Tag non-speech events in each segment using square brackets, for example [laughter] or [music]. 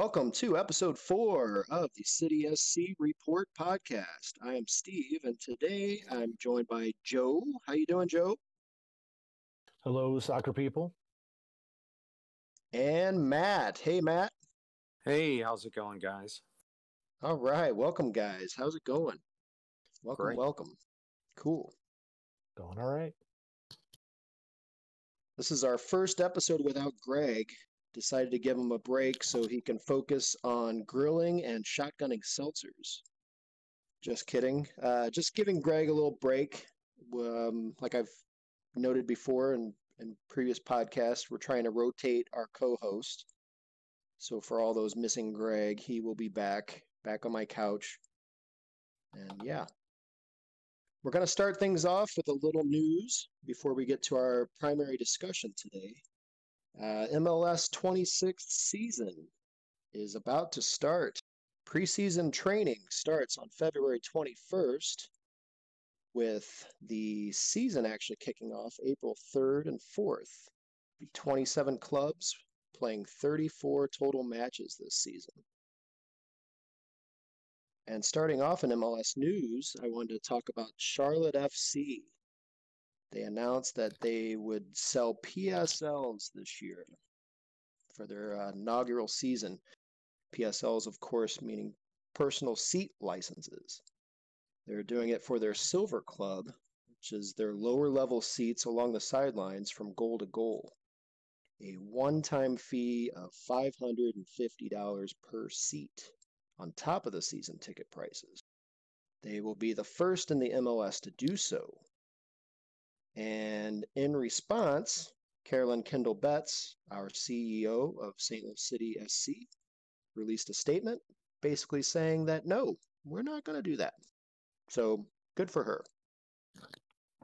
Welcome to episode four of the City SC Report podcast. I am Steve, and today I'm joined by Joe. How you doing, Joe? Hello, soccer people. And Matt. Hey, Matt. Hey, how's it going, guys? All right, welcome, guys. How's it going? Welcome, Great. welcome. Cool. Going all right. This is our first episode without Greg. Decided to give him a break so he can focus on grilling and shotgunning seltzers. Just kidding. Uh, just giving Greg a little break. Um, like I've noted before in, in previous podcasts, we're trying to rotate our co-host. So for all those missing Greg, he will be back, back on my couch. And yeah, we're going to start things off with a little news before we get to our primary discussion today. Uh, MLS 26th season is about to start. Preseason training starts on February 21st, with the season actually kicking off April 3rd and 4th. 27 clubs playing 34 total matches this season. And starting off in MLS news, I wanted to talk about Charlotte FC. They announced that they would sell PSLs this year for their uh, inaugural season. PSLs, of course, meaning personal seat licenses. They're doing it for their Silver Club, which is their lower level seats along the sidelines from goal to goal. A one time fee of $550 per seat on top of the season ticket prices. They will be the first in the MLS to do so. And in response, Carolyn Kindle Betts, our CEO of St. Louis City SC, released a statement basically saying that no, we're not going to do that. So good for her.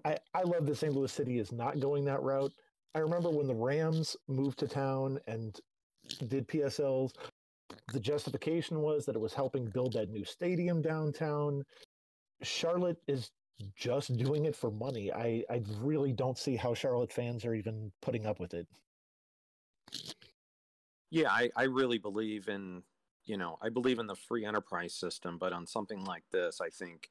I, I love that St. Louis City is not going that route. I remember when the Rams moved to town and did PSLs, the justification was that it was helping build that new stadium downtown. Charlotte is just doing it for money. I, I really don't see how Charlotte fans are even putting up with it. Yeah, I, I really believe in, you know, I believe in the free enterprise system, but on something like this, I think,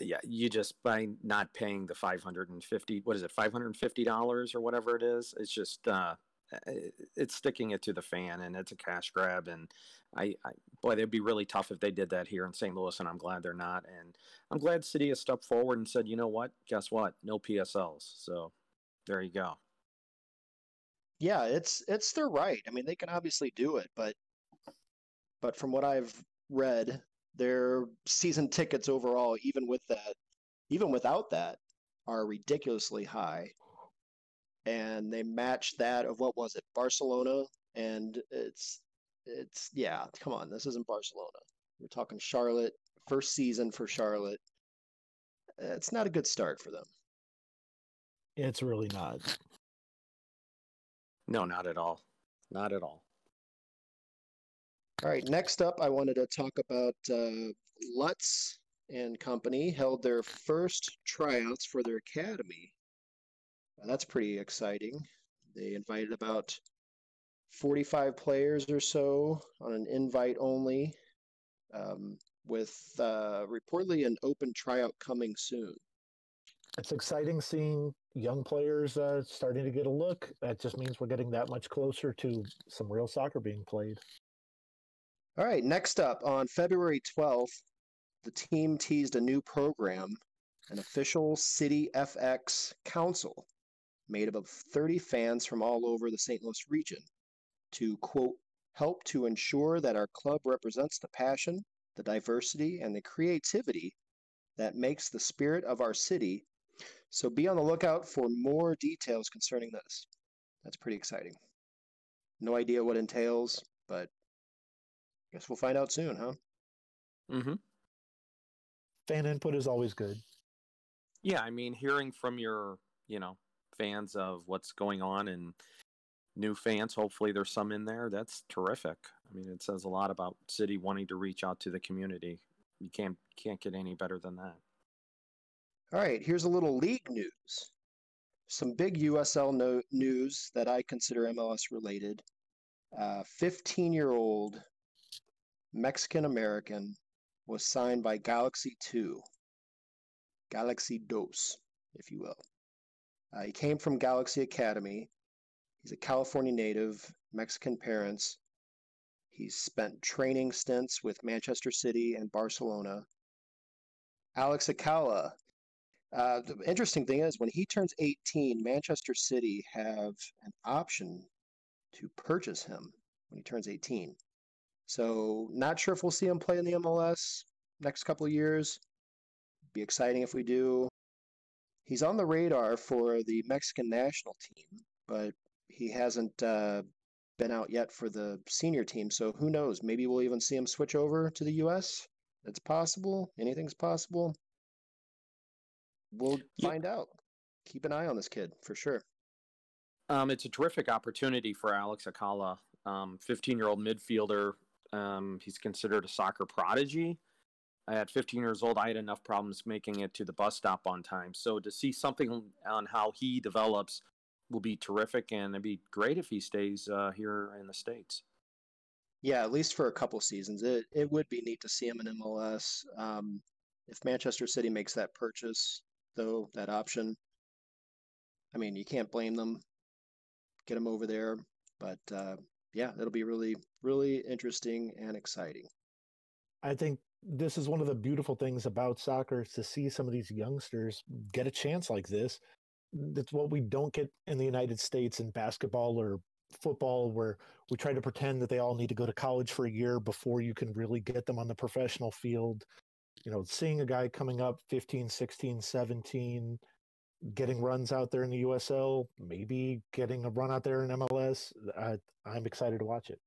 yeah, you just by not paying the 550, what is it, $550 or whatever it is, it's just, uh, Uh, it's sticking it to the fan and it's a cash grab and I, I boy they'd be really tough if they did that here in st louis and i'm glad they're not and i'm glad city has stepped forward and said you know what guess what no psls so there you go Yeah, it's it's their right. I mean, they can obviously do it, but but from what I've read, their season tickets overall, even with that, even without that, are ridiculously high. And they match that of what was it, Barcelona, and it's it's yeah, come on, this isn't Barcelona. We're talking Charlotte, first season for Charlotte. It's not a good start for them. It's really not. no not at all not at all All right, next up, I wanted to talk about uh, Lutz and Company held their first tryouts for their academy. Uh, that's pretty exciting. They invited about 45 players or so on an invite only, um, with uh, reportedly an open tryout coming soon. It's exciting seeing young players uh, starting to get a look. That just means we're getting that much closer to some real soccer being played. All right, next up on February 12th, the team teased a new program, an official City FX Council made up of 30 fans from all over the St. Louis region to, quote, help to ensure that our club represents the passion, the diversity, and the creativity that makes the spirit of our city. So be on the lookout for more details concerning this. That's pretty exciting. No idea what entails, but guess we'll find out soon, huh? mm-hmm. Fan input is always good. yeah i mean hearing from your you know fans of what's going on and new fans hopefully there's some in there that's terrific i mean it says a lot about city wanting to reach out to the community you can't can't get any better than that All right, here's a little league news. Some big USL no- news that I consider MLS related. Uh, 15 year old Mexican American, was signed by Galaxy 2. Galaxy Dos, if you will. Uh, he came from Galaxy Academy. He's a California native, Mexican parents. He's spent training stints with Manchester City and Barcelona. Alex Alcala. Uh, the interesting thing is, when he turns 18, Manchester City have an option to purchase him when he turns 18. So, not sure if we'll see him play in the MLS next couple of years. Be exciting if we do. He's on the radar for the Mexican national team, but he hasn't uh, been out yet for the senior team. So who knows? Maybe we'll even see him switch over to the U.S. It's possible. Anything's possible. We'll Yeah. find out. Keep an eye on this kid for sure. Um, it's a terrific opportunity for Alex Alcala, um, 15-year-old midfielder. Um, he's considered a soccer prodigy. At 15 years old, I had enough problems making it to the bus stop on time. So to see something on how he develops will be terrific, and it'd be great if he stays uh, here in the states. Yeah, at least for a couple seasons. It it would be neat to see him in MLS. Um, if Manchester City makes that purchase, though, that option, I mean, you can't blame them. Get him over there. But uh, yeah, it'll be really, really interesting and exciting. I think this is one of the beautiful things about soccer is to see some of these youngsters get a chance like this. That's what we don't get in the United States in basketball or football, where we try to pretend that they all need to go to college for a year before you can really get them on the professional field. You know, seeing a guy coming up 15, 16, 17, getting runs out there in the USL, maybe getting a run out there in MLS, I, I'm excited to watch it.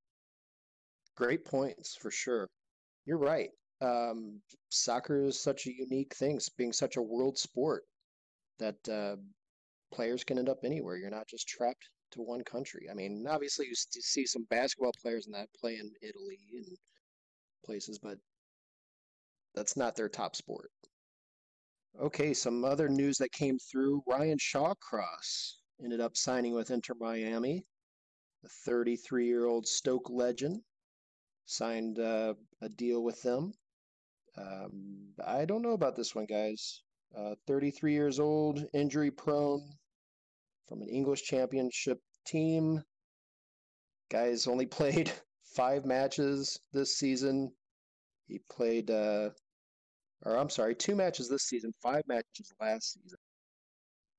Great points for sure. You're right. Um, soccer is such a unique thing, being such a world sport that uh, players can end up anywhere. You're not just trapped to one country. I mean, obviously you see some basketball players in that play in Italy and places, but that's not their top sport. Okay, some other news that came through. Ryan Shawcross ended up signing with Inter Miami. The 33 year old Stoke legend signed uh, a deal with them. Um, I don't know about this one, guys. Uh, 33 years old, injury prone, from an English championship team. Guys only [laughs] played five matches this season. He played, uh, or I'm sorry, two matches this season, five matches last season.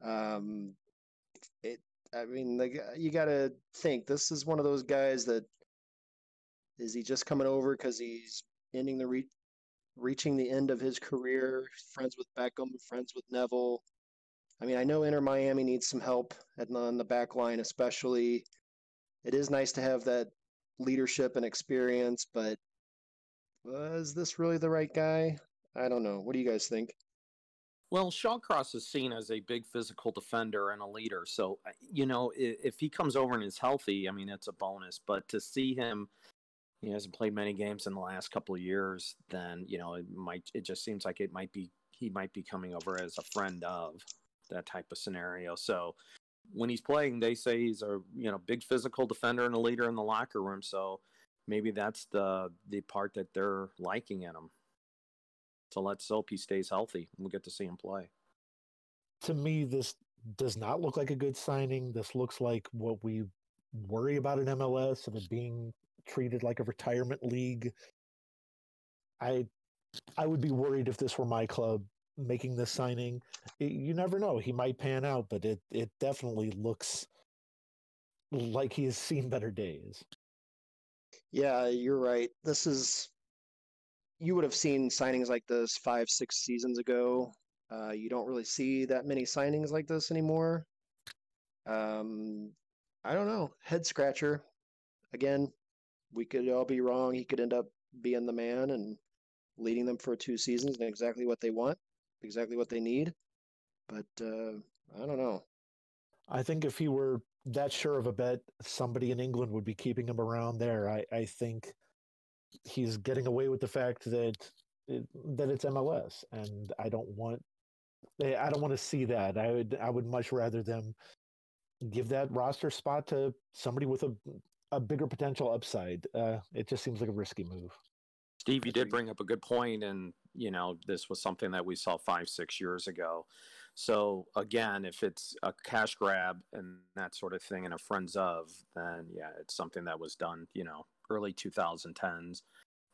Um, it, I mean, the, you got to think this is one of those guys that is he just coming over because he's ending the re- reaching the end of his career, friends with Beckham, friends with Neville. I mean, I know Inter Miami needs some help at, on the back line, especially. It is nice to have that leadership and experience, but was this really the right guy? I don't know. What do you guys think? Well, Shawcross is seen as a big physical defender and a leader. So, uh, you know, i- if he comes over and is healthy, I mean, it's a bonus. But to see him, he hasn't played many games in the last couple of years, then, you know, it might, it just seems like it might be, he might be coming over as a friend of that type of scenario. So when he's playing, they say he's a, you know, big physical defender and a leader in the locker room. So maybe that's the, the part that they're liking in him. So let's hope he stays healthy and we get to see him play. to me, this does not look like a good signing. This looks like what we worry about in MLS of it being treated like a retirement league. I I would be worried if this were my club making this signing. You never know; he might pan out, but it it definitely looks like he has seen better days. Yeah, you're right. This is you would have seen signings like this five, six seasons ago. Uh, you don't really see that many signings like this anymore. Um, I don't know. Head scratcher. Again, we could all be wrong. He could end up being the man and leading them for two seasons and exactly what they want, exactly what they need. But uh, I don't know. I think if he were that sure of a bet, somebody in England would be keeping him around there. I, I think he's getting away with the fact that it, that it's MLS, and I don't want I don't want to see that. I would I would much rather them give that roster spot to somebody with a a bigger potential upside. Uh, it just seems like a risky move. Steve, you did bring up a good point, and you know this was something that we saw five, six years ago. So again, if it's a cash grab and that sort of thing, and a friends of, then yeah, it's something that was done, you know, early 2010s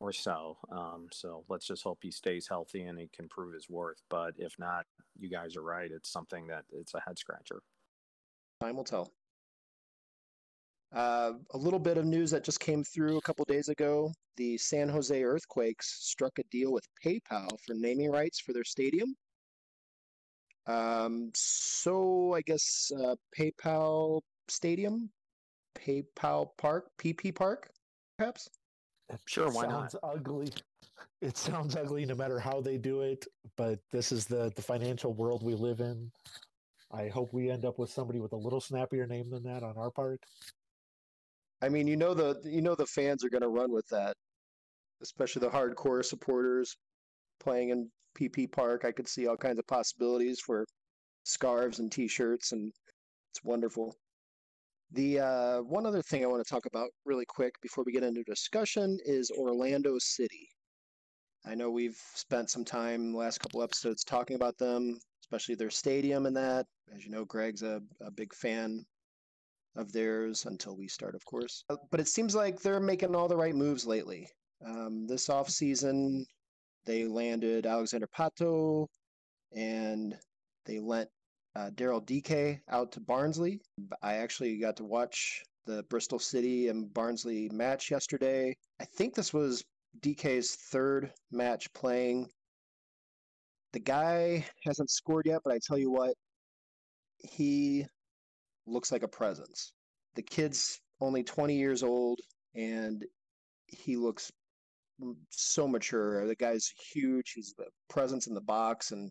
or so. Um, so let's just hope he stays healthy and he can prove his worth. But if not, you guys are right. It's something that it's a head scratcher. Time will tell. Uh, a little bit of news that just came through a couple days ago. The San Jose Earthquakes struck a deal with PayPal for naming rights for their stadium. Um, so I guess uh, PayPal Stadium, PayPal Park, PP Park, perhaps. It Sure, why not? It sounds ugly. It sounds ugly no matter how they do it, but this is the the financial world we live in. I hope we end up with somebody with a little snappier name than that on our part. I mean, you know the you know the fans are going to run with that, especially the hardcore supporters playing in PP Park. I could see all kinds of possibilities for scarves and T-shirts, and it's wonderful. The uh, one other thing I want to talk about really quick before we get into discussion is Orlando City. I know we've spent some time last couple episodes talking about them, especially their stadium and that. As you know, Greg's a, a big fan of theirs until we start, of course. Uh, But it seems like they're making all the right moves lately. Um, this offseason, they landed Alexander Pato and they lent uh, Daryl Dike out to Barnsley. I actually got to watch the Bristol City and Barnsley match yesterday. I think this was Dike's third match playing. The guy hasn't scored yet, but I tell you what, he looks like a presence. The kid's only 20 years old and he looks so mature. The guy's huge. He's the presence in the box and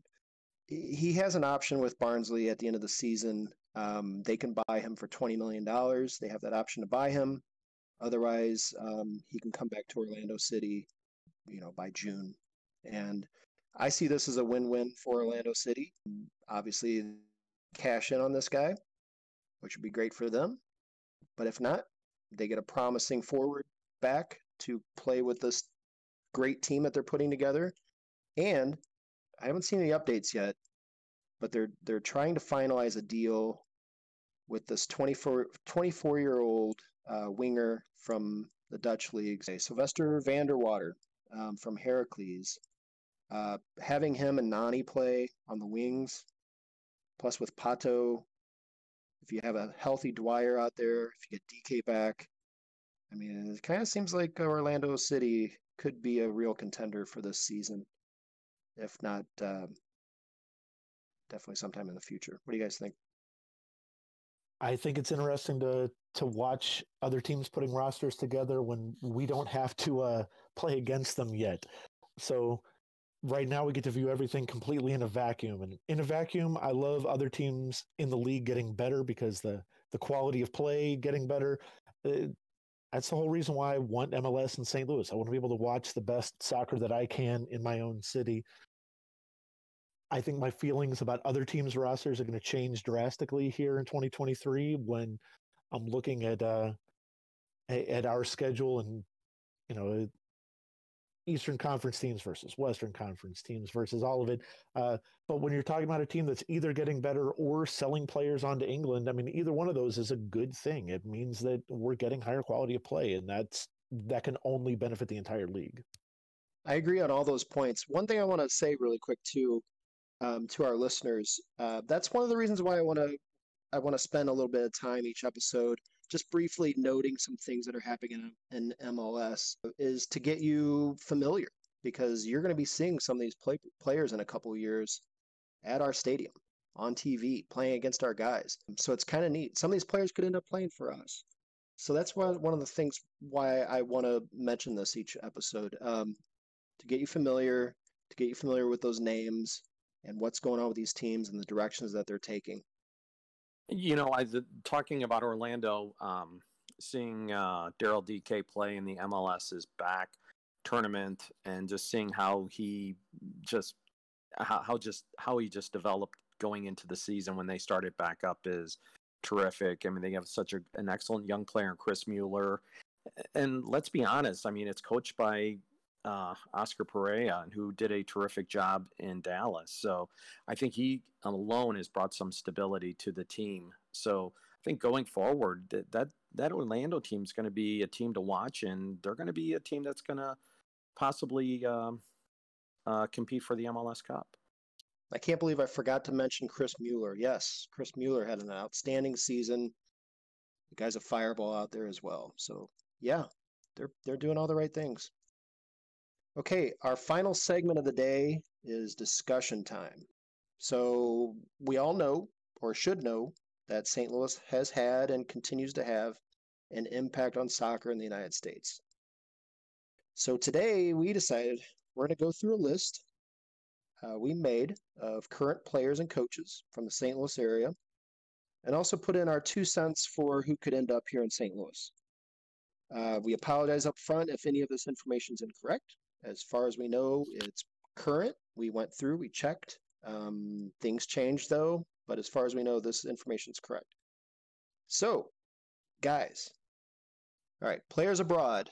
he has an option with Barnsley at the end of the season. Um, they can buy him for $20 million. They have that option to buy him. Otherwise, um, he can come back to Orlando City, you know, by June. And I see this as a win-win for Orlando City. Obviously, cash in on this guy, which would be great for them. But if not, they get a promising forward back to play with this great team that they're putting together. And I haven't seen any updates yet, but they're they're trying to finalize a deal with this 24 24 year old uh, winger from the Dutch leagues, Silvester van der Water um, from Heracles. Uh, having him and Nani play on the wings, plus with Pato, if you have a healthy Dwyer out there, if you get Dike back, I mean, it kind of seems like Orlando City could be a real contender for this season, if not um, definitely sometime in the future. What do you guys think? I think it's interesting to to watch other teams putting rosters together when we don't have to uh, play against them yet. So right now we get to view everything completely in a vacuum, and in a vacuum, I love other teams in the league getting better because the the quality of play getting better. Uh, that's the whole reason why I want MLS in St. Louis. I want to be able to watch the best soccer that I can in my own city. I think my feelings about other teams' rosters are going to change drastically here in 2023 when I'm looking at uh, at our schedule and you know Eastern Conference teams versus Western Conference teams versus all of it. Uh, but when you're talking about a team that's either getting better or selling players onto England, I mean, either one of those is a good thing. It means that we're getting higher quality of play, and that's that can only benefit the entire league. I agree on all those points. One thing I want to say really quick too, um, to our listeners, uh, that's one of the reasons why I want to I want to spend a little bit of time each episode just briefly noting some things that are happening in, in MLS is to get you familiar because you're going to be seeing some of these play, players in a couple years at our stadium on TV playing against our guys. So it's kind of neat. Some of these players could end up playing for us. So that's why one of the things why I want to mention this each episode um, to get you familiar, to get you familiar with those names and what's going on with these teams and the directions that they're taking. You know, I the, talking about Orlando, um, seeing uh, Daryl Dike play in the MLS is back tournament, and just seeing how he just how, how just how he just developed going into the season when they started back up is terrific. I mean, they have such a, an excellent young player Chris Mueller, and let's be honest. I mean, it's coached by uh, Oscar and who did a terrific job in Dallas. So I think he alone has brought some stability to the team. So I think going forward, that that, that Orlando team is going to be a team to watch, and they're going to be a team that's going to possibly um, uh, compete for the MLS Cup. I can't believe I forgot to mention Chris Mueller. Yes, Chris Mueller had an outstanding season. The guy's a fireball out there as well. So yeah, they're they're doing all the right things. Okay, our final segment of the day is discussion time. So we all know, or should know, that St. Louis has had and continues to have an impact on soccer in the United States. So today we decided we're going to go through a list uh, we made of current players and coaches from the St. Louis area, and also put in our two cents for who could end up here in St. Louis. Uh, we apologize up front if any of this information is incorrect. As far as we know, it's current. We went through, we checked. Um, things changed though, but as far as we know, this information is correct. So, guys, all right, players abroad.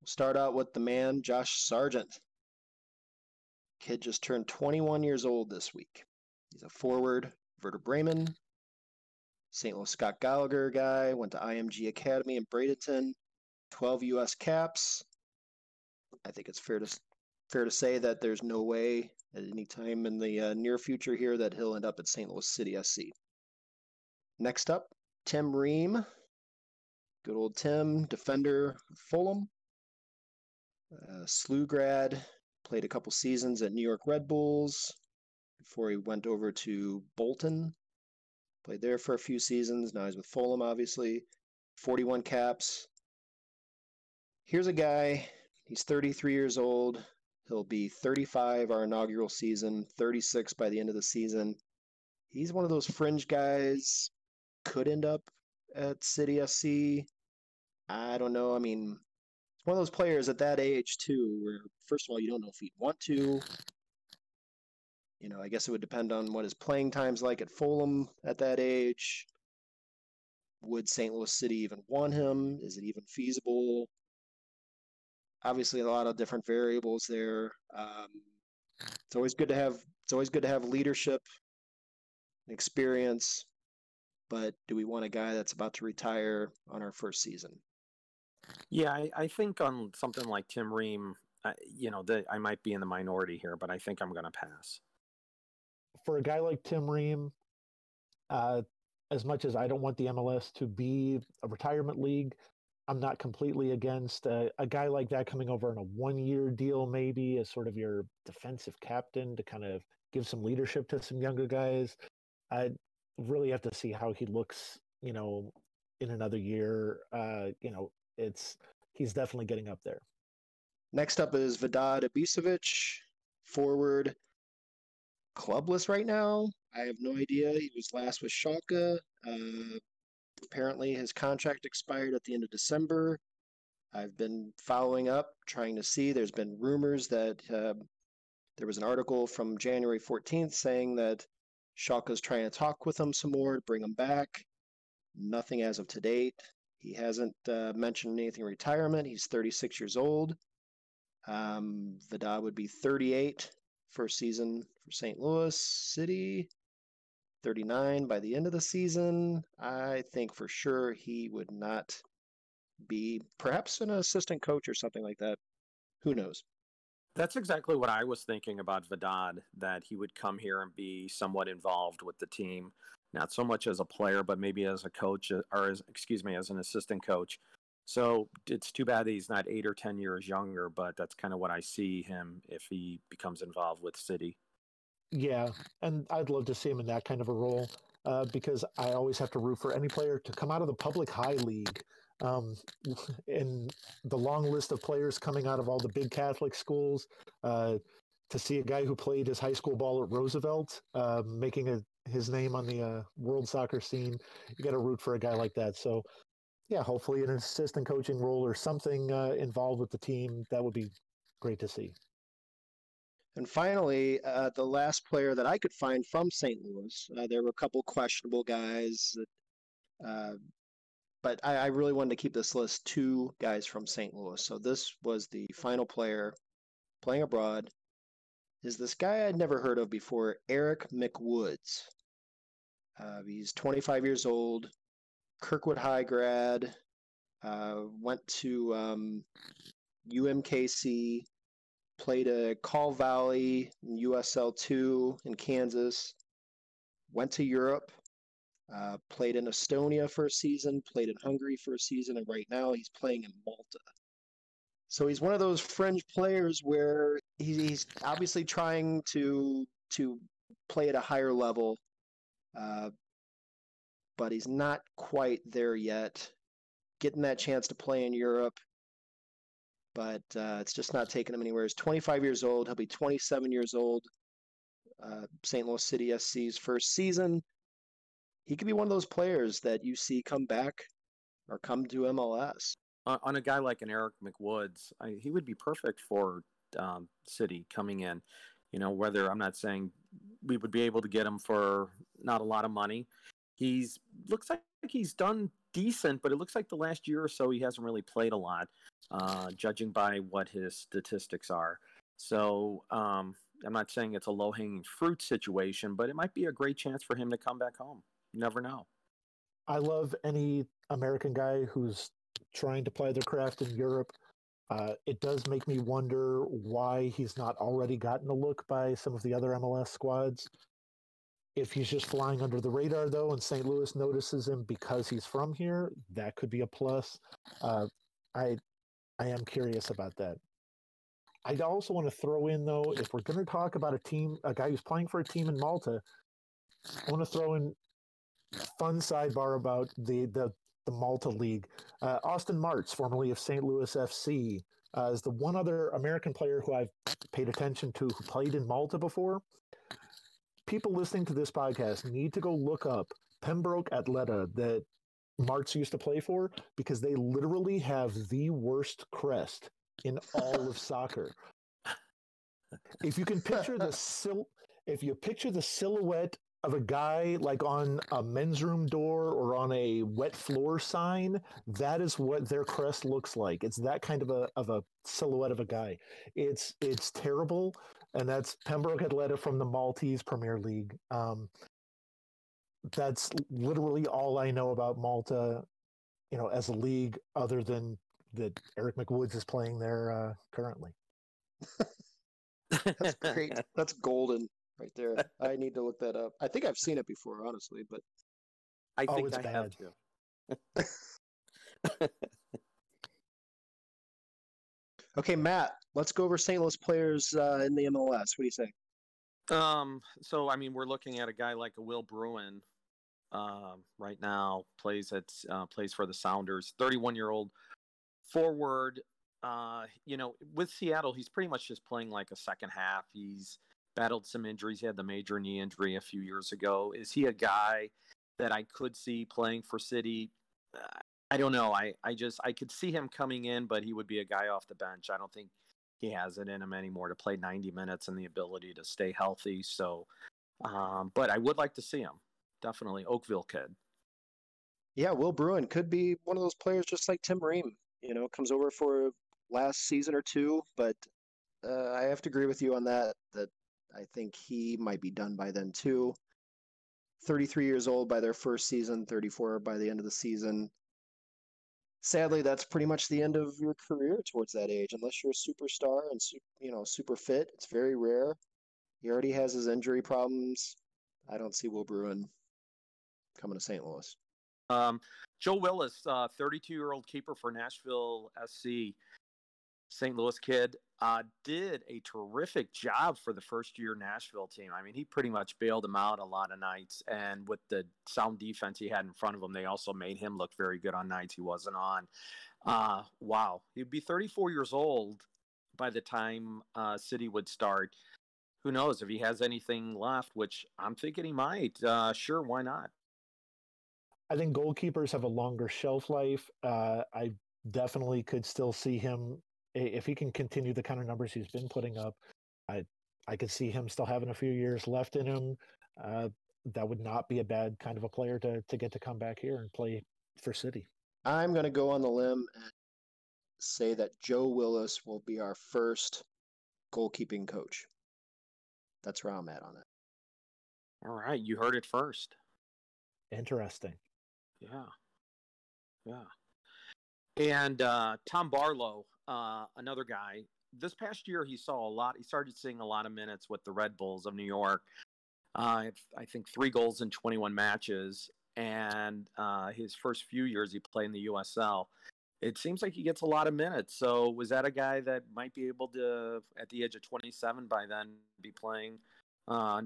We'll start out with the man, Josh Sargent. Kid just turned 21 years old this week. He's a forward, Werder Bremen, St. Louis Scott Gallagher guy, went to IMG Academy in Bradenton, 12 U.S. caps, I think it's fair to fair to say that there's no way at any time in the uh, near future here that he'll end up at St. Louis City SC. Next up, Tim Ream. Good old Tim, defender, Fulham. Uh, SLU grad, played a couple seasons at New York Red Bulls before he went over to Bolton. Played there for a few seasons. Now he's with Fulham, obviously. 41 caps. Here's a guy He's 33 years old. He'll be 35 our inaugural season, 36 by the end of the season. He's one of those fringe guys, could end up at City SC. I don't know. I mean, it's one of those players at that age, too, where, first of all, you don't know if he'd want to. You know, I guess it would depend on what his playing time's like at Fulham at that age. Would St. Louis City even want him? Is it even feasible? Obviously a lot of different variables there. Um, it's always good to have it's always good to have leadership, experience, but do we want a guy that's about to retire on our first season? Yeah, I, I think on something like Tim Ream, uh, you know, the, I might be in the minority here, but I think I'm going to pass. For a guy like Tim Ream, uh, as much as I don't want the MLS to be a retirement league, I'm not completely against a, a guy like that coming over on a one year deal, maybe as sort of your defensive captain to kind of give some leadership to some younger guys. I really have to see how he looks, you know, in another year. Uh, you know, it's he's definitely getting up there. Next up is Vedad Ibisevic, forward, clubless right now. I have no idea. He was last with Schalke. Uh, Apparently, his contract expired at the end of December. I've been following up, trying to see. There's been rumors that uh, there was an article from January 14th saying that Schalke's trying to talk with him some more to bring him back. Nothing as of to date. He hasn't uh, mentioned anything retirement. He's 36 years old. Um, Vedad would be 38 first season for St. Louis City. 39 by the end of the season, I think for sure he would not be perhaps an assistant coach or something like that. Who knows? That's exactly what I was thinking about Vedad, that he would come here and be somewhat involved with the team, not so much as a player, but maybe as a coach uh, or as, excuse me, as an assistant coach. So it's too bad he's not eight or 10 years younger, but that's kind of what I see him if he becomes involved with City. Yeah, and I'd love to see him in that kind of a role uh, because I always have to root for any player to come out of the public high league. Um, [laughs] in the long list of players coming out of all the big Catholic schools, uh, to see a guy who played his high school ball at Roosevelt uh, making a, his name on the uh, world soccer scene, you got to root for a guy like that. So, yeah, hopefully an assistant coaching role or something uh, involved with the team that would be great to see. And finally, uh, the last player that I could find from St. Louis, uh, there were a couple questionable guys that uh, but I, I really wanted to keep this list two guys from St. Louis. So this was the final player playing abroad. Is this guy I'd never heard of before, Eric McWoods. Uh, he's 25 years old, Kirkwood High grad, uh, went to um, UMKC, played at Kaw Valley, USL 2 in Kansas, went to Europe, uh, played in Estonia for a season, played in Hungary for a season, and right now he's playing in Malta. So he's one of those fringe players where he's obviously trying to to play at a higher level, uh, but he's not quite there yet. Getting that chance to play in Europe, but uh, it's just not taking him anywhere. He's 25 years old. He'll be 27 years old. Uh, St. Louis City SC's first season he could be one of those players that you see come back or come to MLS. On, on a guy like an Eric McWoods, I, he would be perfect for um, City coming in. You know, whether I'm not saying we would be able to get him for not a lot of money. He's looks like he's done decent, but it looks like the last year or so he hasn't really played a lot, uh, judging by what his statistics are. So um, I'm not saying it's a low hanging fruit situation, but it might be a great chance for him to come back home. You never know. I love any American guy who's trying to play their craft in Europe. Uh, it does make me wonder why he's not already gotten a look by some of the other MLS squads. If he's just flying under the radar, though, and St. Louis notices him because he's from here, that could be a plus. Uh, I, I am curious about that. I also want to throw in, though, if we're going to talk about a team, a guy who's playing for a team in Malta, I want to throw in fun sidebar about the the, the Malta League. Uh, Austin Martz, formerly of St. Louis FC, uh, is the one other American player who I've paid attention to who played in Malta before. People listening to this podcast need to go look up Pembroke Athleta that Martz used to play for because they literally have the worst crest in all of soccer. If you can picture the sil- if you picture the silhouette of a guy like on a men's room door or on a wet floor sign that is what their crest looks like. It's that kind of a of a silhouette of a guy. It's it's terrible and that's pembroke athleta from the maltese premier league. Um, that's literally all i know about malta you know as a league other than that eric mcwoods is playing there uh, currently that's great [laughs] that's golden right there. I need to look that up. I think I've seen it before, honestly, but I Oh, think it's I bad. have to. [laughs] okay, Matt. Let's go over St. Louis players uh, in the MLS. What do you say? Um, so I mean, we're looking at a guy like a Will Bruin, um, right now plays at uh, plays for the Sounders. Thirty-one year old forward. Uh, you know, with Seattle, he's pretty much just playing like a second half. He's battled some injuries. He had the major knee injury a few years ago. Is he a guy that I could see playing for City? I don't know. I, I just I could see him coming in, but he would be a guy off the bench. I don't think he has it in him anymore to play 90 minutes and the ability to stay healthy. So, um, but I would like to see him. Definitely Oakville kid. Yeah, Will Bruin could be one of those players just like Tim Ream. You know, comes over for last season or two, but uh, I have to agree with you on that. That I think he might be done by then too. 33 years old by their first season, 34 by the end of the season. Sadly, that's pretty much the end of your career towards that age, unless you're a superstar and you know super fit. It's very rare. He already has his injury problems. I don't see Will Bruin coming to St. Louis. Um, Joe Willis, 32 year old keeper for Nashville SC, St. Louis kid, uh, did a terrific job for the first year Nashville team. I mean, he pretty much bailed them out a lot of nights. And with the sound defense he had in front of him, they also made him look very good on nights he wasn't on. Uh, wow. He'd be 34 years old by the time uh, City would start. Who knows if he has anything left, which I'm thinking he might. Uh, sure, why not? I think goalkeepers have a longer shelf life. Uh, I definitely could still see him if he can continue the kind of numbers he's been putting up. I I could see him still having a few years left in him. Uh, that would not be a bad kind of a player to to get to come back here and play for City. I'm going to go on the limb and say that Joe Willis will be our first goalkeeping coach. That's where I'm at on it. All right, you heard it first. Interesting. Yeah. Yeah. And uh, Tom Barlow, uh, another guy, this past year he saw a lot. He started seeing a lot of minutes with the Red Bulls of New York. Uh, I think three goals in 21 matches. And uh, his first few years he played in the USL. It seems like he gets a lot of minutes. So was that a guy that might be able to, at the age of 27 by then, be playing, uh,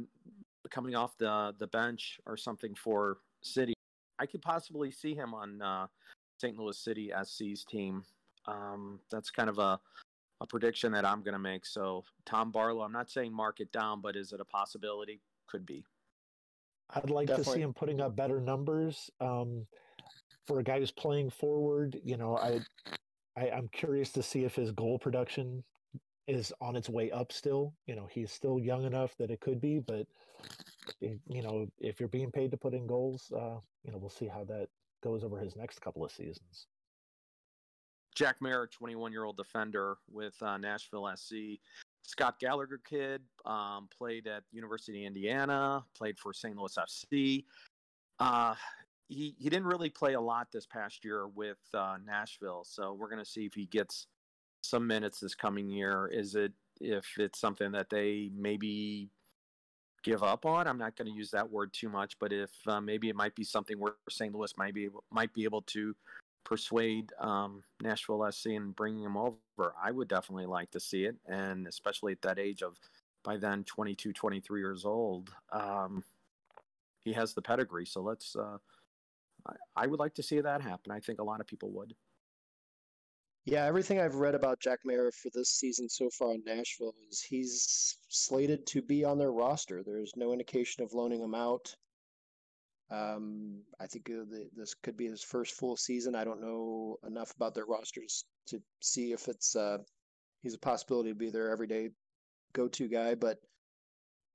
coming off the the bench or something for City? I could possibly see him on uh, St. Louis City SC's team. Um, that's kind of a a prediction that I'm going to make. So Tom Barlow, I'm not saying mark it down, but is it a possibility? Could be. I'd like Definitely. to see him putting up better numbers. Um, for a guy who's playing forward, you know, I, I I'm curious to see if his goal production is on its way up still. You know, he's still young enough that it could be, but you know, if you're being paid to put in goals, uh, you know, we'll see how that goes over his next couple of seasons. Jack Merritt, 21 year old defender with uh, Nashville SC. Scott Gallagher kid um, played at University of Indiana, played for St. Louis FC. Uh, he he didn't really play a lot this past year with uh, Nashville, so we're going to see if he gets some minutes this coming year. Is it if it's something that they maybe give up on? I'm not going to use that word too much, but if uh, maybe it might be something where St. Louis might be able, might be able to persuade um, Nashville SC and bringing him over, I would definitely like to see it, and especially at that age of by then 22, 23 years old. Um, he has the pedigree, so let's. Uh, I would like to see that happen. I think a lot of people would. Yeah, everything I've read about Jack Maher for this season so far in Nashville is he's slated to be on their roster. There's no indication of loaning him out. Um, I think uh, this could be his first full season. I don't know enough about their rosters to see if it's uh, he's a possibility to be their everyday go-to guy, but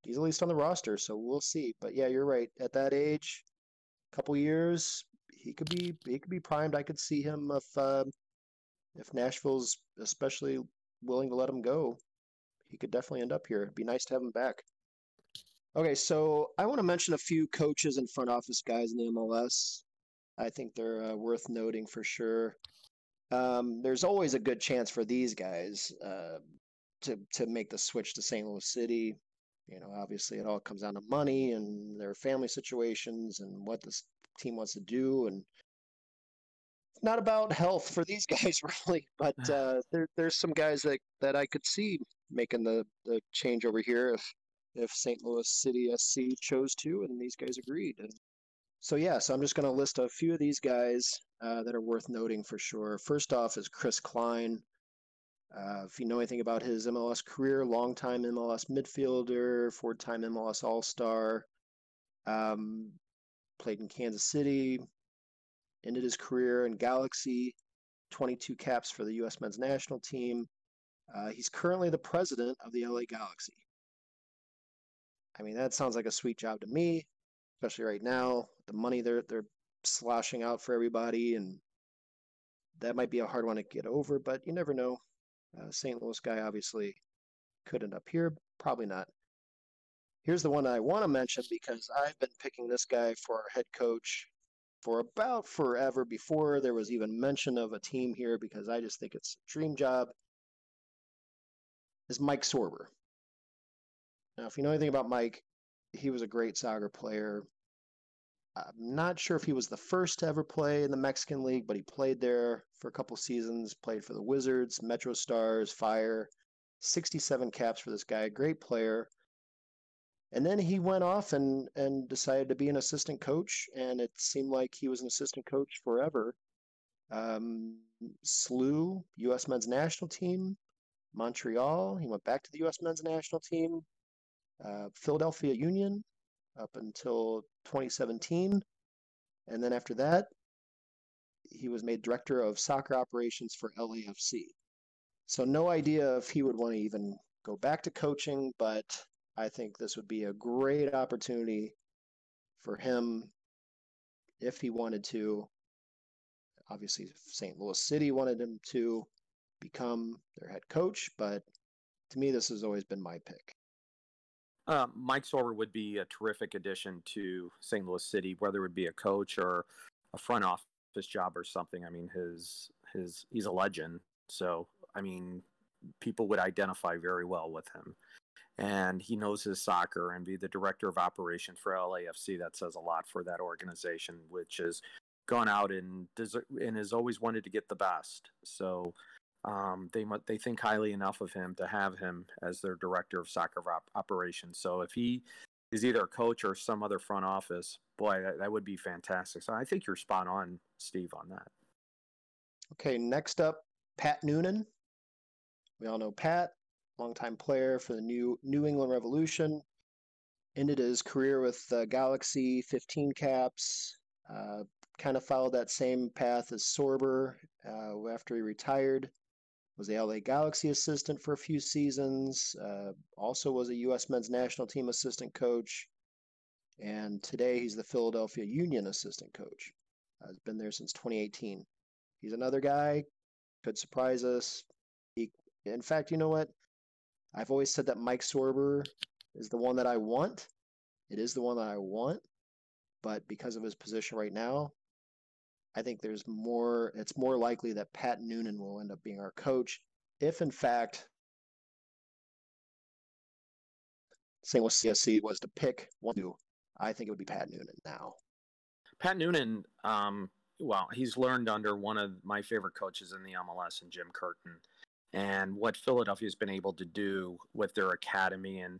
he's at least on the roster, so we'll see. But yeah, you're right. At that age, a couple years, he could be he could be primed. I could see him if uh, if Nashville's especially willing to let him go. He could definitely end up here. It'd be nice to have him back. Okay, so I want to mention a few coaches and front office guys in the MLS. I think they're uh, worth noting for sure. Um, there's always a good chance for these guys uh, to to make the switch to St. Louis City. You know, obviously it all comes down to money and their family situations and what this team wants to do. And not about health for these [laughs] guys really, but [sighs] uh, there, there's some guys that, that I could see making the, the change over here if if St. Louis City SC chose to, and these guys agreed. And so yeah, so I'm just going to list a few of these guys uh, that are worth noting for sure. First off is Chris Klein. Uh, if you know anything about his MLS career, longtime MLS midfielder, four-time MLS All-Star, um, played in Kansas City, ended his career in Galaxy, 22 caps for the U.S. men's national team. Uh, he's currently the president of the LA Galaxy. I mean, that sounds like a sweet job to me, especially right now. The money they're they're sloshing out for everybody, and that might be a hard one to get over. But you never know. Uh, St. Louis guy obviously could end up here, probably not. Here's the one I want to mention because I've been picking this guy for our head coach for about forever before there was even mention of a team here because I just think it's a dream job. Is Mike Sorber. Now, if you know anything about Mike, he was a great soccer player. I'm not sure if he was the first to ever play in the Mexican League, but he played there for a couple seasons, played for the Wizards, Metro Stars, Fire. 67 caps for this guy, great player. And then he went off and, and decided to be an assistant coach, and it seemed like he was an assistant coach forever. Um, SLU, U.S. men's national team, Montreal. He went back to the U.S. men's national team, uh, Philadelphia Union, up until 2017. And then after that, he was made director of soccer operations for LAFC. So, no idea if he would want to even go back to coaching, but I think this would be a great opportunity for him if he wanted to. Obviously, St. Louis City wanted him to become their head coach, but to me, this has always been my pick. Uh, Mike Sorber would be a terrific addition to St. Louis City, whether it would be a coach or a front office job or something. I mean, his his he's a legend, so I mean, people would identify very well with him. And he knows his soccer and be the director of operations for LAFC. That says a lot for that organization, which has gone out and and has always wanted to get the best. So um, they they think highly enough of him to have him as their director of soccer op- operations. So if he is either a coach or some other front office, boy, that, that would be fantastic. So I think you're spot on, Steve, on that. Okay, next up, Pat Noonan. We all know Pat, longtime player for the new New England Revolution. Ended his career with the Galaxy, 15 caps. Uh, kind of followed that same path as Sorber uh, after he retired was the LA Galaxy assistant for a few seasons, uh, also was a U.S. men's national team assistant coach, and today he's the Philadelphia Union assistant coach. Uh, has been there since 2018. He's another guy, could surprise us. He, in fact, you know what? I've always said that Mike Sorber is the one that I want. It is the one that I want, but because of his position right now, I think there's more, it's more likely that Pat Noonan will end up being our coach if, in fact, St. Louis CSC was to pick one, two, I think it would be Pat Noonan now. Pat Noonan, um, well, he's learned under one of my favorite coaches in the MLS, and Jim Curtin, and what Philadelphia has been able to do with their academy and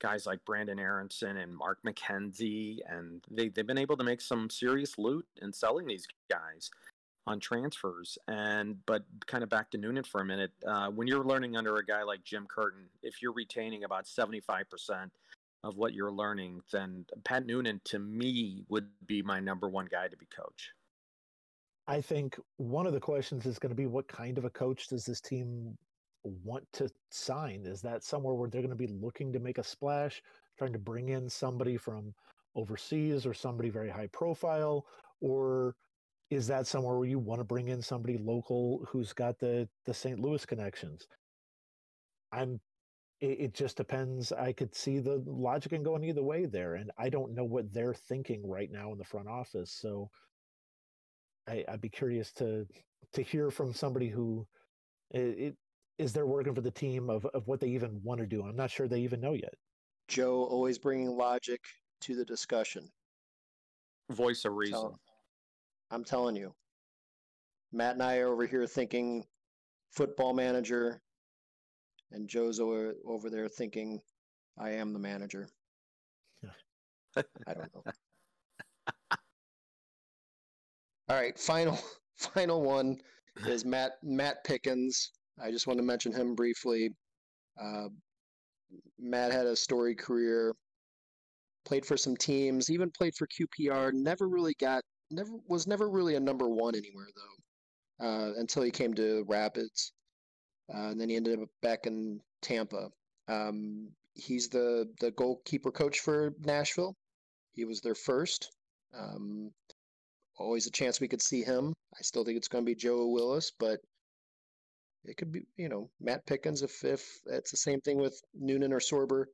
guys like Brenden Aaronson and Mark McKenzie, and they, they've been able to make some serious loot in selling these guys on transfers. And but kind of back to Noonan for a minute, uh, when you're learning under a guy like Jim Curtin, if you're retaining about 75% of what you're learning, then Pat Noonan to me would be my number one guy to be coach. I think one of the questions is going to be what kind of a coach does this team want to sign? Is that somewhere where they're going to be looking to make a splash, trying to bring in somebody from overseas or somebody very high profile? Or is that somewhere where you want to bring in somebody local who's got the, the St. Louis connections? I'm it, it just depends. I could see the logic in going either way there. And I don't know what they're thinking right now in the front office. So I, would be curious to to hear from somebody who it, is they're working for the team of, of what they even want to do. I'm not sure they even know yet. Joe always bringing logic to the discussion. Voice of reason. Tell, I'm telling you. Matt and I are over here thinking football manager, and Joe's over, over there thinking I am the manager. I don't know. [laughs] All right, final [laughs] final one [laughs] is Matt Matt Pickens. I just want to mention him briefly. Uh, Matt had a story career, played for some teams, even played for QPR. Never really got, never was never really a number one anywhere though, uh, until he came to Rapids, uh, and then he ended up back in Tampa. Um, he's the the goalkeeper coach for Nashville. He was their first. Um, always a chance we could see him. I still think it's going to be Joe Willis, but it could be, you know, Matt Pickens if if it's the same thing with Noonan or Sorber,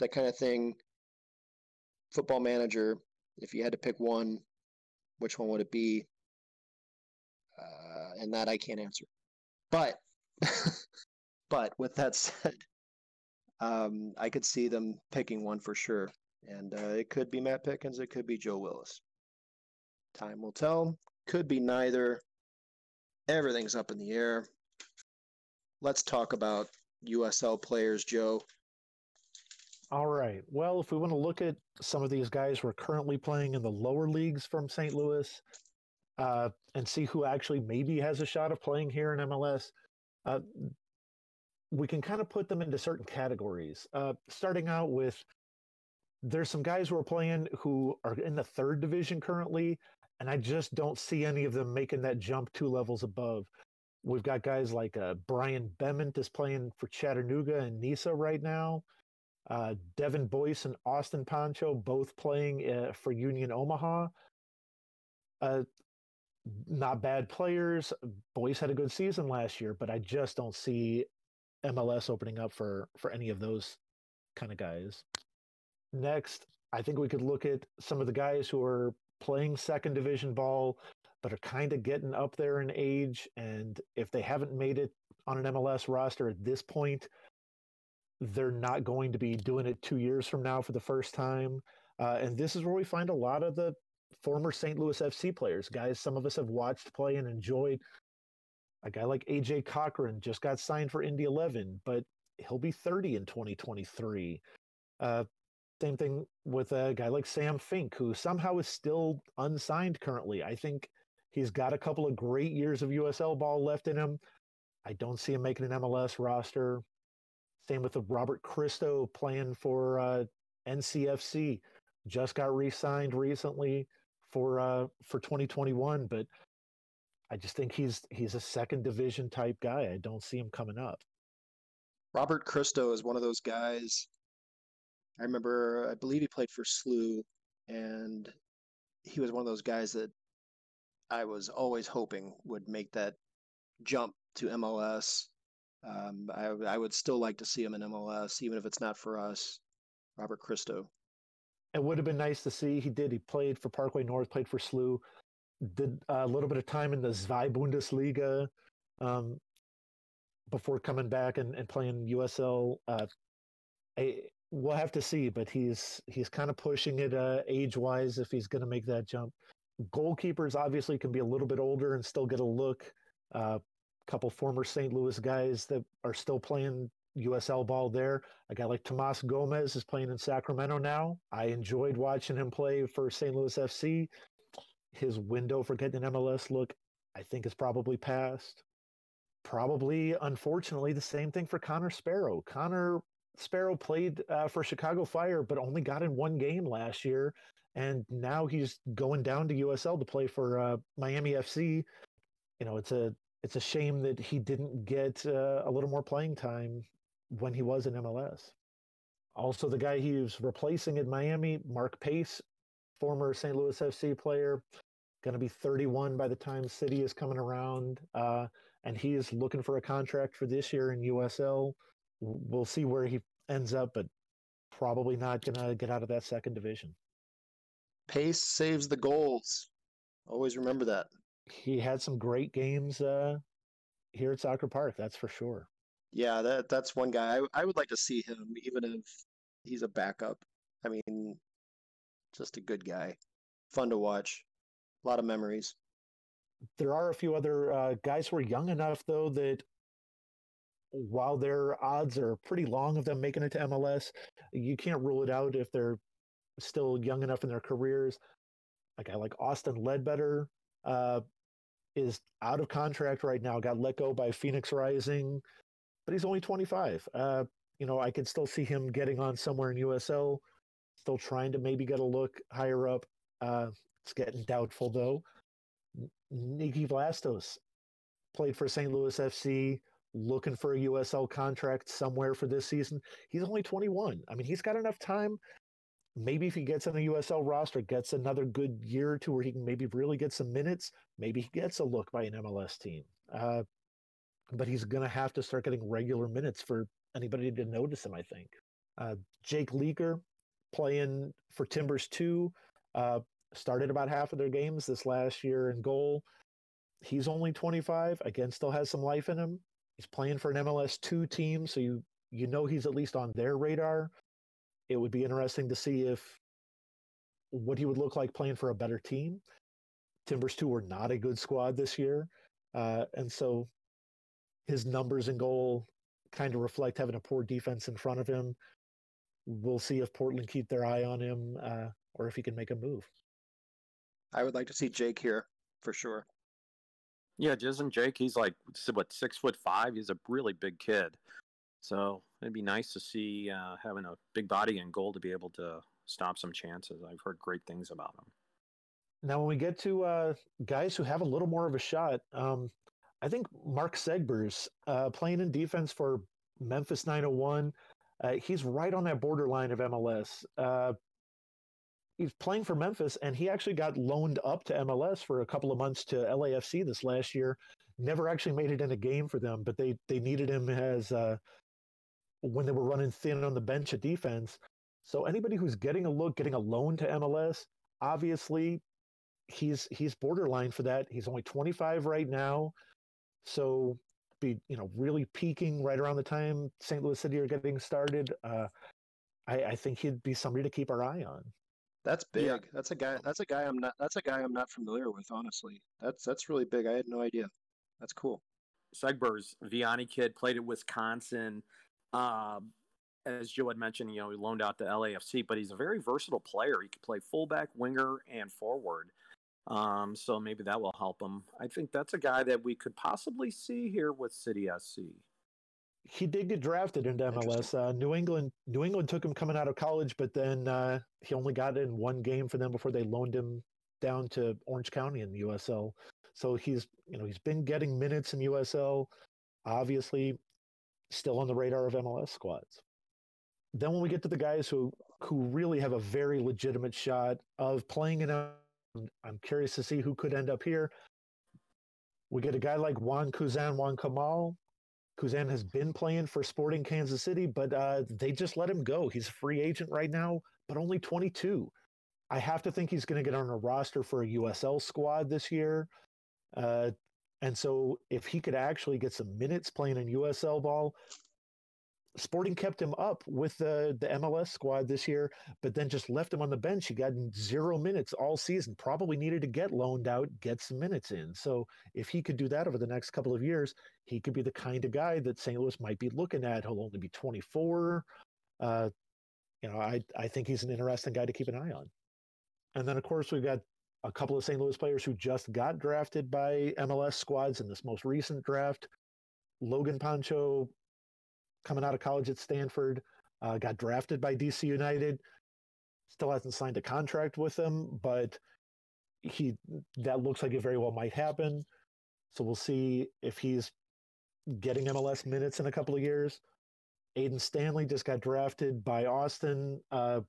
that kind of thing. Football manager, if you had to pick one, which one would it be? Uh, and that I can't answer. But [laughs] but with that said, um, I could see them picking one for sure, and uh, it could be Matt Pickens, it could be Joe Willis. Time will tell. Could be neither. Everything's up in the air let's talk about USL players, Joe. All right. Well, if we want to look at some of these guys who are currently playing in the lower leagues from St. Louis uh, and see who actually maybe has a shot of playing here in MLS, uh, we can kind of put them into certain categories. Uh, starting out with there's some guys who are playing who are in the third division currently, and I just don't see any of them making that jump two levels above. We've got guys like uh, Brian Bement is playing for Chattanooga and NISA right now. Uh, Devin Boyce and Austin Panchot both playing uh, for Union Omaha. Uh, not bad players. Boyce had a good season last year, but I just don't see MLS opening up for for any of those kind of guys. Next, I think we could look at some of the guys who are playing second division ball, but are kind of getting up there in age. And if they haven't made it on an MLS roster at this point, they're not going to be doing it two years from now for the first time. Uh, and this is where we find a lot of the former St. Louis FC players, guys some of us have watched play and enjoyed. A guy like AJ Cochran just got signed for Indy 11, but he'll be 30 in 2023. Uh, same thing with a guy like Sam Fink, who somehow is still unsigned currently. I think he's got a couple of great years of USL ball left in him. I don't see him making an MLS roster. Same with the Robert Kristo playing for uh, NCFC. Just got re-signed recently for uh, for 2021, but I just think he's he's a second division type guy. I don't see him coming up. Robert Kristo is one of those guys. I remember, I believe he played for SLU, and he was one of those guys that I was always hoping would make that jump to MLS. Um, I, I would still like to see him in MLS, even if it's not for us. Robert Kristo. It would have been nice to see. He did. He played for Parkway North, played for SLU, did a little bit of time in the Zwei Bundesliga um, before coming back and, and playing USL. Uh, we'll have to see, but he's he's kind of pushing it uh, age wise if he's going to make that jump. Goalkeepers obviously can be a little bit older and still get a look. A uh, couple former St. Louis guys that are still playing USL ball there. A guy like Tomas Gomez is playing in Sacramento now. I enjoyed watching him play for St. Louis FC. His window for getting an MLS look, I think, is probably past. Probably, unfortunately, the same thing for Connor Sparrow. Connor Sparrow played uh, for Chicago Fire, but only got in one game last year. And now he's going down to USL to play for uh, Miami FC. You know, it's a it's a shame that he didn't get uh, a little more playing time when he was in MLS. Also, the guy he was replacing in Miami, Mark Pace, former St. Louis FC player, going to be 31 by the time City is coming around. Uh, and he is looking for a contract for this year in USL. We'll see where he ends up, but probably not going to get out of that second division. Pace saves the goals. Always remember that. He had some great games uh, here at Soccer Park, that's for sure. Yeah, that that's one guy I, I would like to see him, even if he's a backup. I mean, just a good guy, fun to watch, a lot of memories. There are a few other uh, guys who are young enough though that while their odds are pretty long of them making it to MLS, you can't rule it out if they're still young enough in their careers. A guy like Austin Ledbetter uh, is out of contract right now, got let go by Phoenix Rising but he's only 25. Uh, you know, I could still see him getting on somewhere in USL, still trying to maybe get a look higher up. Uh, it's getting doubtful though. Nicky Vlastos played for St. Louis FC, looking for a USL contract somewhere for this season. He's only 21. I mean, he's got enough time. Maybe if he gets on the USL roster, gets another good year or two where he can maybe really get some minutes, maybe he gets a look by an MLS team. Uh, but he's going to have to start getting regular minutes for anybody to notice him, I think. Uh, Jake Leaker playing for Timbers 2 uh, started about half of their games this last year in goal. He's only 25, again, still has some life in him. He's playing for an MLS 2 team, so you, you know he's at least on their radar. It would be interesting to see if what he would look like playing for a better team. Timbers 2 were not a good squad this year. Uh, and so his numbers and goal kind of reflect having a poor defense in front of him. We'll see if Portland keep their eye on him uh, or if he can make a move. I would like to see Jake here for sure. Yeah, isn't Jake? He's like what six foot five. He's a really big kid, so it'd be nice to see uh, having a big body and goal to be able to stop some chances. I've heard great things about him. Now, when we get to uh, guys who have a little more of a shot, um, I think Mark Segbers uh, playing in defense for Memphis 901. Uh, he's right on that borderline of MLS. He's playing for Memphis, and he actually got loaned up to MLS for a couple of months to LAFC this last year. Never actually made it in a game for them, but they they needed him as uh, when they were running thin on the bench at defense. So anybody who's getting a look, getting a loan to MLS, obviously he's he's borderline for that. He's only 25 right now, so be you know really peaking right around the time St. Louis City are getting started. Uh, I, I think he'd be somebody to keep our eye on. That's big. Yeah. That's a guy. That's a guy I'm not. That's a guy I'm not familiar with. Honestly, that's that's really big. I had no idea. That's cool. Segber's Vianney kid played at Wisconsin. Um, as Joe had mentioned, you know, he loaned out to LAFC, but he's a very versatile player. He could play fullback, winger, and forward. Um, so maybe that will help him. I think that's a guy that we could possibly see here with City SC. He did get drafted into MLS. Uh, New England, New England took him coming out of college, but then uh, he only got in one game for them before they loaned him down to Orange County in the USL. So he's, you know, he's been getting minutes in USL. Obviously, still on the radar of MLS squads. Then when we get to the guys who who really have a very legitimate shot of playing in a I'm curious to see who could end up here. We get a guy like Wan Kuzain, Wan Kamal. Kuzain has been playing for Sporting Kansas City, but uh, they just let him go. He's a free agent right now, but only 22. I have to think he's going to get on a roster for a USL squad this year. Uh, and so if he could actually get some minutes playing in USL ball, Sporting kept him up with the, the MLS squad this year, but then just left him on the bench. He got zero minutes all season. Probably needed to get loaned out, get some minutes in. So if he could do that over the next couple of years, he could be the kind of guy that St. Louis might be looking at. He'll only be 24. Uh, you know, I I think he's an interesting guy to keep an eye on. And then of course we've got a couple of St. Louis players who just got drafted by MLS squads in this most recent draft. Logan Panchot coming out of college at Stanford, uh, got drafted by DC United. Still hasn't signed a contract with them, but he that looks like it very well might happen. So we'll see if he's getting MLS minutes in a couple of years. Aedan Stanley just got drafted by Austin, uh,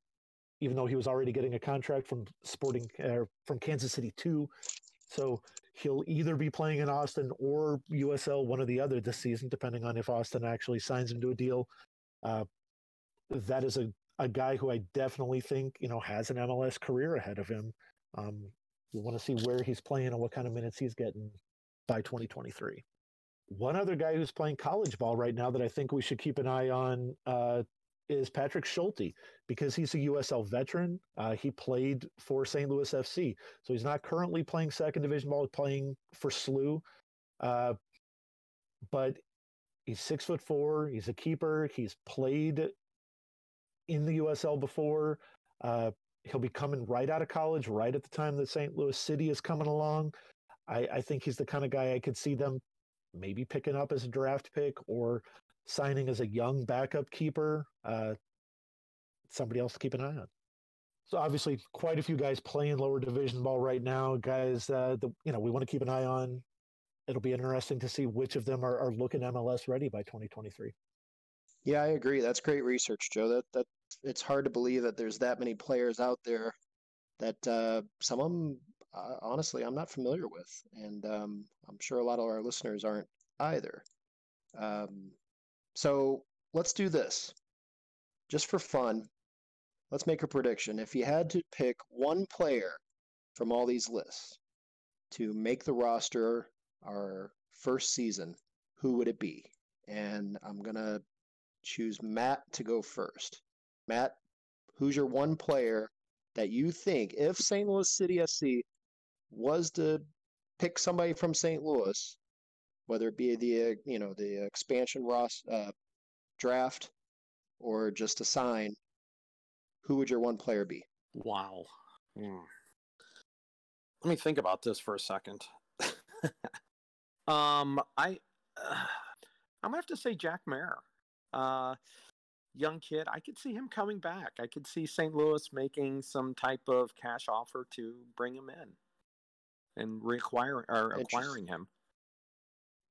even though he was already getting a contract from Sporting uh, from Kansas City too. So he'll either be playing in Austin or USL, one or the other this season, depending on if Austin actually signs him to a deal. Uh, that is a, a guy who I definitely think you know has an MLS career ahead of him. Um, we want to see where he's playing and what kind of minutes he's getting by 2023. One other guy who's playing college ball right now that I think we should keep an eye on uh, is Patrick Schulte because he's a USL veteran. Uh, he played for St. Louis FC, so he's not currently playing second division ball, playing for SLU. Uh, but he's six foot four. He's a keeper. He's played in the USL before. Uh, he'll be coming right out of college, right at the time that St. Louis City is coming along. I, I think he's the kind of guy I could see them maybe picking up as a draft pick or signing as a young backup keeper, uh, somebody else to keep an eye on. So obviously, quite a few guys playing lower division ball right now. Guys, uh, the, you know, we want to keep an eye on. It'll be interesting to see which of them are, are looking MLS ready by 2023. Yeah, I agree. That's great research, Joe. That that it's hard to believe that there's that many players out there that uh, some of them, uh, honestly, I'm not familiar with, and um, I'm sure a lot of our listeners aren't either. Um, so let's do this. Just for fun, let's make a prediction. If you had to pick one player from all these lists to make the roster our first season, who would it be? And I'm going to choose Matt to go first. Matt, who's your one player that you think, if St. Louis City SC was to pick somebody from St. Louis, whether it be the you know the expansion Ross uh, draft or just a sign, who would your one player be? Wow. Hmm. Let me think about this for a second. [laughs] um, I uh, [sighs] I'm gonna have to say Jack Maher. Uh, young kid, I could see him coming back. I could see St. Louis making some type of cash offer to bring him in and reacquiring or acquiring him.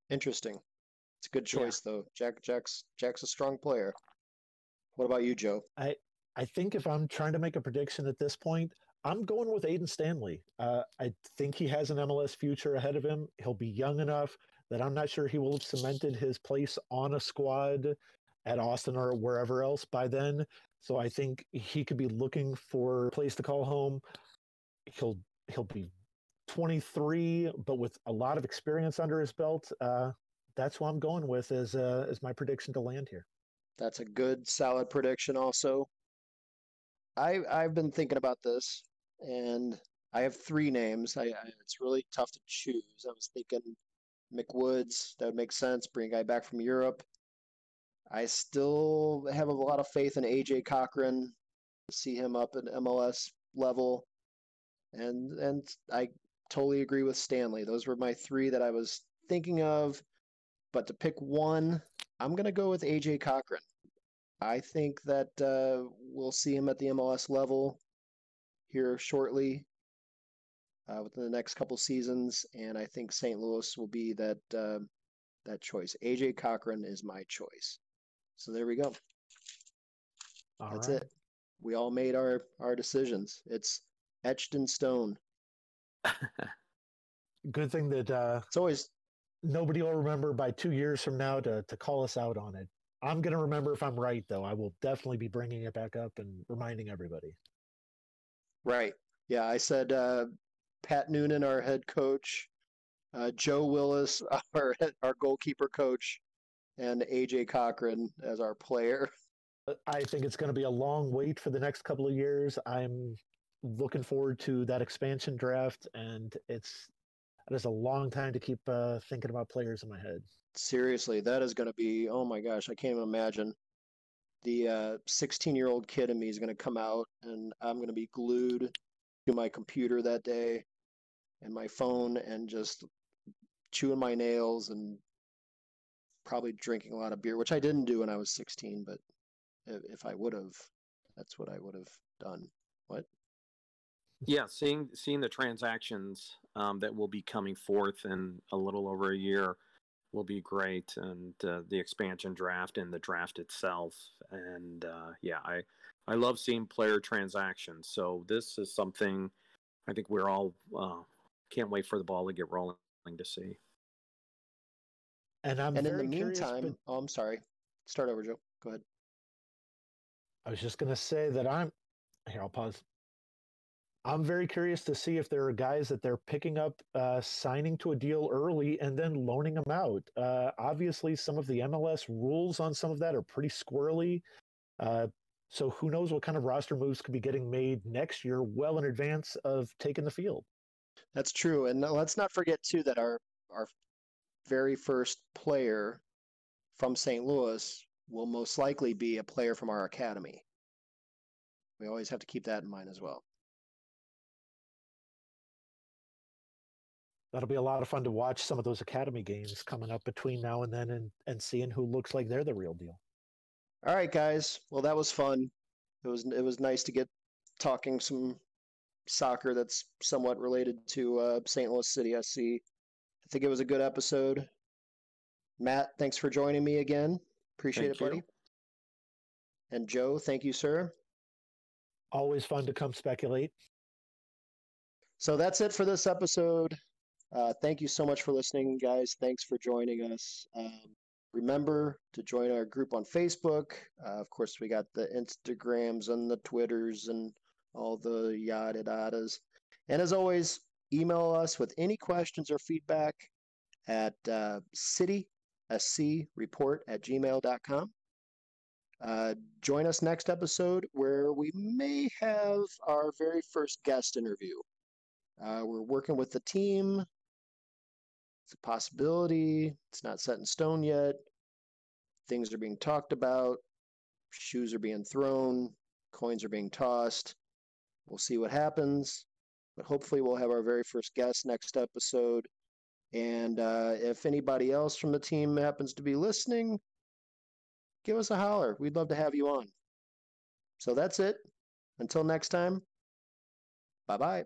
Interesting. It's a good choice yeah. though. Jack Jack's Jack's a strong player. What about you, Joe? I I think if I'm trying to make a prediction at this point, I'm going with Aedan Stanley. Uh, I think he has an MLS future ahead of him. He'll be young enough that I'm not sure he will have cemented his place on a squad at Austin or wherever else by then. So I think he could be looking for a place to call home. He'll he'll be 23, but with a lot of experience under his belt. Uh, that's what I'm going with as uh, as my prediction to land here. That's a good, solid prediction. Also, I I've been thinking about this, and I have three names. I, I it's really tough to choose. I was thinking McWoods. That would make sense. Bring a guy back from Europe. I still have a lot of faith in AJ Cochran. See him up at MLS level, and and I totally agree with Stanley. Those were my three that I was thinking of. But to pick one, I'm gonna go with AJ Cochran. I think that uh, we'll see him at the MLS level here shortly uh, within the next couple seasons, and I think St. Louis will be that uh, that choice. AJ Cochran is my choice. So there we go. All That's right. it. We all made our our decisions. It's etched in stone. Good thing that uh, it's always nobody will remember by two years from now to to call us out on it. I'm gonna remember if I'm right, though. I will definitely be bringing it back up and reminding everybody. Right. Yeah, I said uh, Pat Noonan, our head coach, uh, Joe Willis, [laughs] our our goalkeeper coach, and AJ Cochran as our player. Uh, I think it's going to be a long wait for the next couple of years. I'm looking forward to that expansion draft, and it's that is a long time to keep uh, thinking about players in my head. Seriously, that is going to be oh my gosh, I can't even imagine. The 16 uh, year old kid in me is going to come out, and I'm going to be glued to my computer that day and my phone and just chewing my nails and probably drinking a lot of beer, which I didn't do when I was 16, but if I would have, that's what I would have done. What? Yeah, seeing seeing the transactions um, that will be coming forth in a little over a year will be great, and uh, the expansion draft and the draft itself, and uh, yeah, I I love seeing player transactions. So this is something I think we're all uh, can't wait for the ball to get rolling to see. And I'm and in the curious, meantime, but... oh, I'm sorry. Start over, Joe. Go ahead. I was just going to say that I'm here. I'll pause. I'm very curious to see if there are guys that they're picking up, uh, signing to a deal early, and then loaning them out. Uh, obviously, some of the MLS rules on some of that are pretty squirrely. Uh, so who knows what kind of roster moves could be getting made next year, well in advance of taking the field. That's true, and let's not forget too that our our very first player from St. Louis will most likely be a player from our academy. We always have to keep that in mind as well. That'll be a lot of fun to watch some of those academy games coming up between now and then and, and seeing who looks like they're the real deal. All right, guys. Well, that was fun. It was it was nice to get talking some soccer that's somewhat related to uh, St. Louis City SC. I think it was a good episode. Matt, thanks for joining me again. Appreciate thank it, buddy. You. And Joe, thank you, sir. Always fun to come speculate. So that's it for this episode. Uh, thank you so much for listening, guys. Thanks for joining us. Um, remember to join our group on Facebook. Uh, of course, we got the Instagrams and the Twitters and all the yada yadas. And as always, email us with any questions or feedback at uh, cityscreport at gmail.com. Uh, join us next episode where we may have our very first guest interview. Uh, we're working with the team. It's a possibility. It's not set in stone yet. Things are being talked about. Shoes are being thrown. Coins are being tossed. We'll see what happens. But hopefully, we'll have our very first guest next episode. And uh, if anybody else from the team happens to be listening, give us a holler. We'd love to have you on. So that's it. Until next time, bye bye.